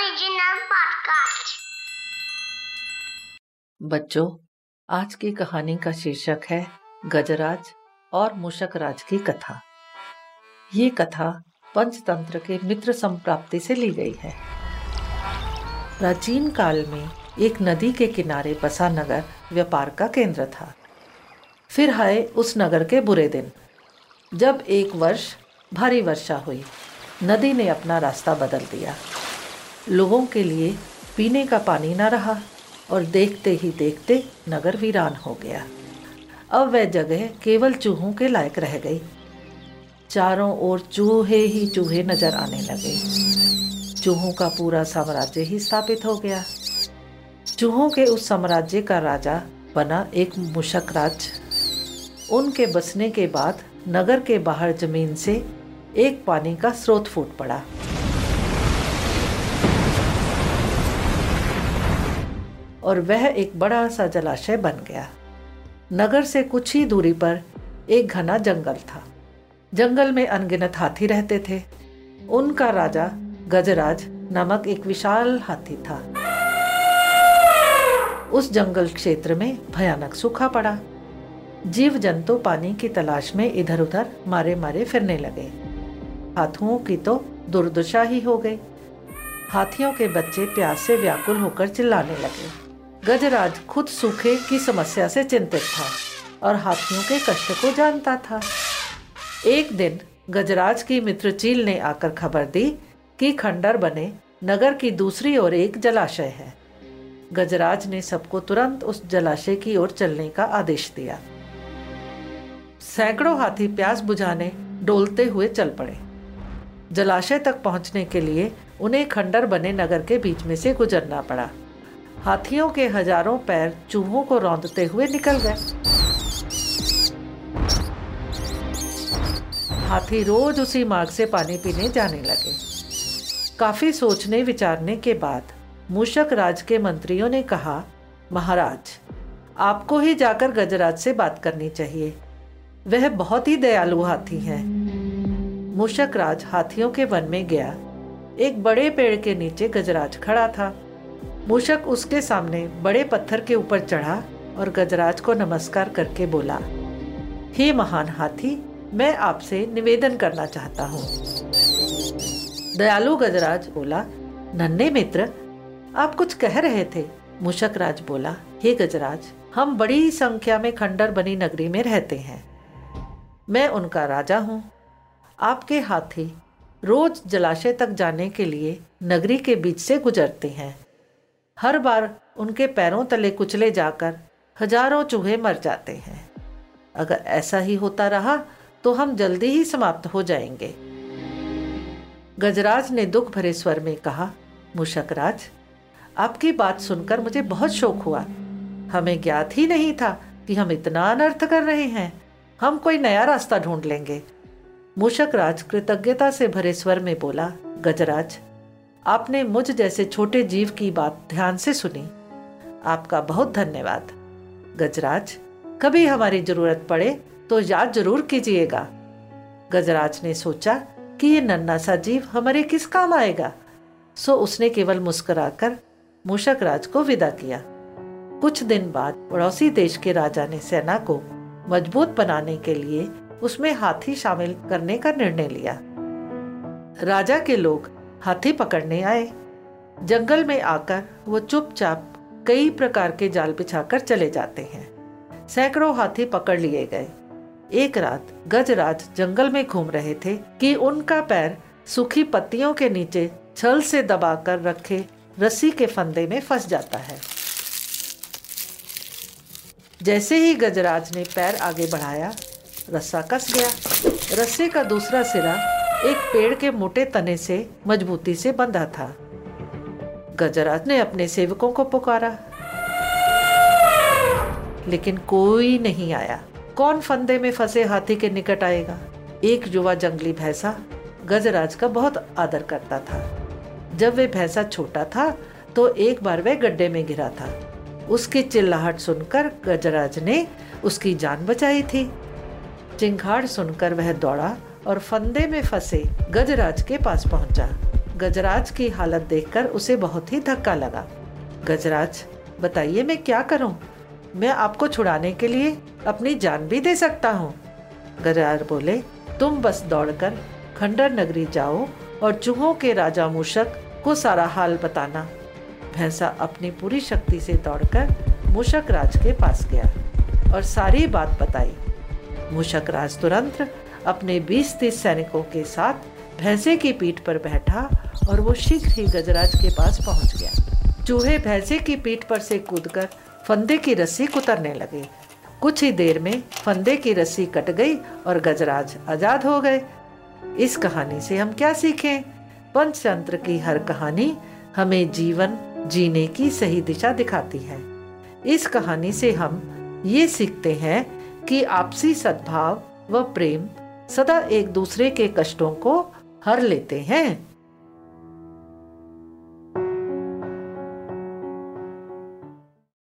Original podcast. बच्चों, आज की कहानी का शीर्षक है गजराज और मुशकराज की कथा। ये कथा पंचतंत्र के मित्र संप्राप्ति से ली गई है। प्राचीन काल में एक नदी के किनारे बसा नगर व्यापार का केंद्र था। फिर आए उस नगर के बुरे दिन। जब एक वर्ष, भारी वर्षा हुई, नदी ने अपना रास्ता बदल दिया। लोगों के लिए पीने का पानी न रहा और देखते ही देखते नगर वीरान हो गया। अब वह जगह केवल चूहों के लायक रह गई। चारों ओर चूहे ही चूहे नज़र आने लगे। चूहों का पूरा साम्राज्य ही स्थापित हो गया। चूहों के उस साम्राज्य का राजा बना एक मुशक राज। उनके बसने के बाद नगर के बाहर ज़मीन से एक पानी का स्रोत फूट पड़ा। और वह एक बड़ा सा जलाशय बन गया। नगर से कुछ ही दूरी पर एक घना जंगल था। जंगल में अनगिनत हाथी रहते थे। उनका राजा गजराज नामक एक विशाल हाथी था। उस जंगल क्षेत्र में भयानक सूखा पड़ा। जीव जंतु पानी की तलाश में इधर उधर मारे मारे फिरने लगे। हाथुओं की तो दुर्दशा ही हो गई। हाथियों के बच्चे प्यास से व्याकुल होकर चिल्लाने लगे। गजराज खुद सूखे की समस्या से चिंतित था और हाथियों के कष्ट को जानता था। एक दिन गजराज की मित्र चील ने आकर खबर दी कि खंडर बने नगर की दूसरी ओर एक जलाशय है। गजराज ने सबको तुरंत उस जलाशय की ओर चलने का आदेश दिया। सैकड़ों हाथी प्यास बुझाने डोलते हुए चल पड़े। जलाशय तक पहुँचने के लिए उन्हें खंडर बने नगर के बीच में से गुजरना पड़ा। हाथियों के हज़ारों पैर चूहों को रौंदते हुए निकल गए। हाथी रोज उसी मार्ग से पानी पीने जाने लगे। काफ़ी सोचने विचारने के बाद मूषक राज के मंत्रियों ने कहा, महाराज, आपको ही जाकर गजराज से बात करनी चाहिए। वह बहुत ही दयालु हाथी है। मूषक राज हाथियों के वन में गया। एक बड़े पेड़ के नीचे गजराज खड़ा था। मूषक उसके सामने बड़े पत्थर के ऊपर चढ़ा और गजराज को नमस्कार करके बोला, हे महान हाथी, मैं आपसे निवेदन करना चाहता हूँ। दयालु गजराज बोला, नन्हे मित्र, आप कुछ कह रहे थे। मूषक राज बोला, हे गजराज, हम बड़ी संख्या में खंडर बनी नगरी में रहते हैं। मैं उनका राजा हूँ। आपके हाथी रोज जलाशय तक जाने के लिए नगरी के बीच से गुजरते हैं। हर बार उनके पैरों तले कुचले जाकर हज़ारों चूहे मर जाते हैं। अगर ऐसा ही होता रहा तो हम जल्दी ही समाप्त हो जाएँगे। गजराज ने दुख भरे स्वर में कहा मुशकराज आपकी बात सुनकर मुझे बहुत शोक हुआ। हमें ज्ञात ही नहीं था कि हम इतना अनर्थ कर रहे हैं। हम कोई नया रास्ता ढूंढ लेंगे। मूषक राज कृतज्ञता से भरे स्वर में बोला, गजराज आपने मुझ जैसे छोटे जीव की बात ध्यान से सुनी। आपका बहुत धन्यवाद। गजराज, कभी हमारी ज़रूरत पड़े तो याद ज़रूर कीजिएगा। गजराज ने सोचा कि ये नन्ना सा जीव हमारे किस काम आएगा। सो उसने केवल मुस्कुराकर मूषक राज को विदा किया। कुछ दिन बाद पड़ोसी देश के राजा ने सेना को मज़बूत बनाने के लिए उसमें हाथी शामिल करने का निर्णय लिया। राजा के लोग हाथी पकड़ने आए। जंगल में आकर वो चुपचाप कई प्रकार के जाल बिछाकर चले जाते हैं। सैकड़ों हाथी पकड़ लिए गए। एक रात गजराज जंगल में घूम रहे थे कि उनका पैर सूखी पत्तियों के नीचे छल से दबाकर रखे रस्सी के फंदे में फंस जाता है। जैसे ही गजराज ने पैर आगे बढ़ाया, रस्सा कस गया। रस्से का दूसरा सिरा एक पेड़ के मोटे तने से, मजबूती से बंधा था। गजराज ने अपने सेवकों को पुकारा। लेकिन कोई नहीं आया। कौन फंदे में फंसे हाथी के निकट आएगा? एक युवा जंगली भैंसा गजराज का बहुत आदर करता था। जब वे भैंसा छोटा था तो एक बार वह गड्ढे में गिरा था। उसकी चिल्लाहट सुनकर गजराज ने उसकी जान बचाई थी। चिंगाड़ सुनकर वह दौड़ा और फंदे में फंसे गजराज के पास पहुँचा। गजराज की हालत देखकर उसे बहुत ही धक्का लगा। गजराज, बताइए मैं क्या करूँ? मैं आपको छुड़ाने के लिए अपनी जान भी दे सकता हूँ। गजराज बोले, तुम बस दौड़कर खंडर नगरी जाओ और चूहों के राजा मूषक को सारा हाल बताना। भैंसा अपनी पूरी शक्ति से दौड़कर मूषक राज के पास गया और सारी बात बताई। मूषक राज तुरंत अपने बीस तीस सैनिकों के साथ भैंसे की पीठ पर बैठा और वो शीघ्र ही गजराज के पास पहुँच गया। चूहे भैंसे की पीठ पर से कूदकर फंदे की रस्सी कुतरने लगे। कुछ ही देर में फंदे की रस्सी कट गई और गजराज आज़ाद हो गए। इस कहानी से हम क्या सीखें? पंचतंत्र की हर कहानी हमें जीवन जीने की सही दिशा दिखाती है। इस कहानी से हम ये सीखते हैं कि आपसी सद्भाव व प्रेम सदा एक दूसरे के कष्टों को हर लेते हैं।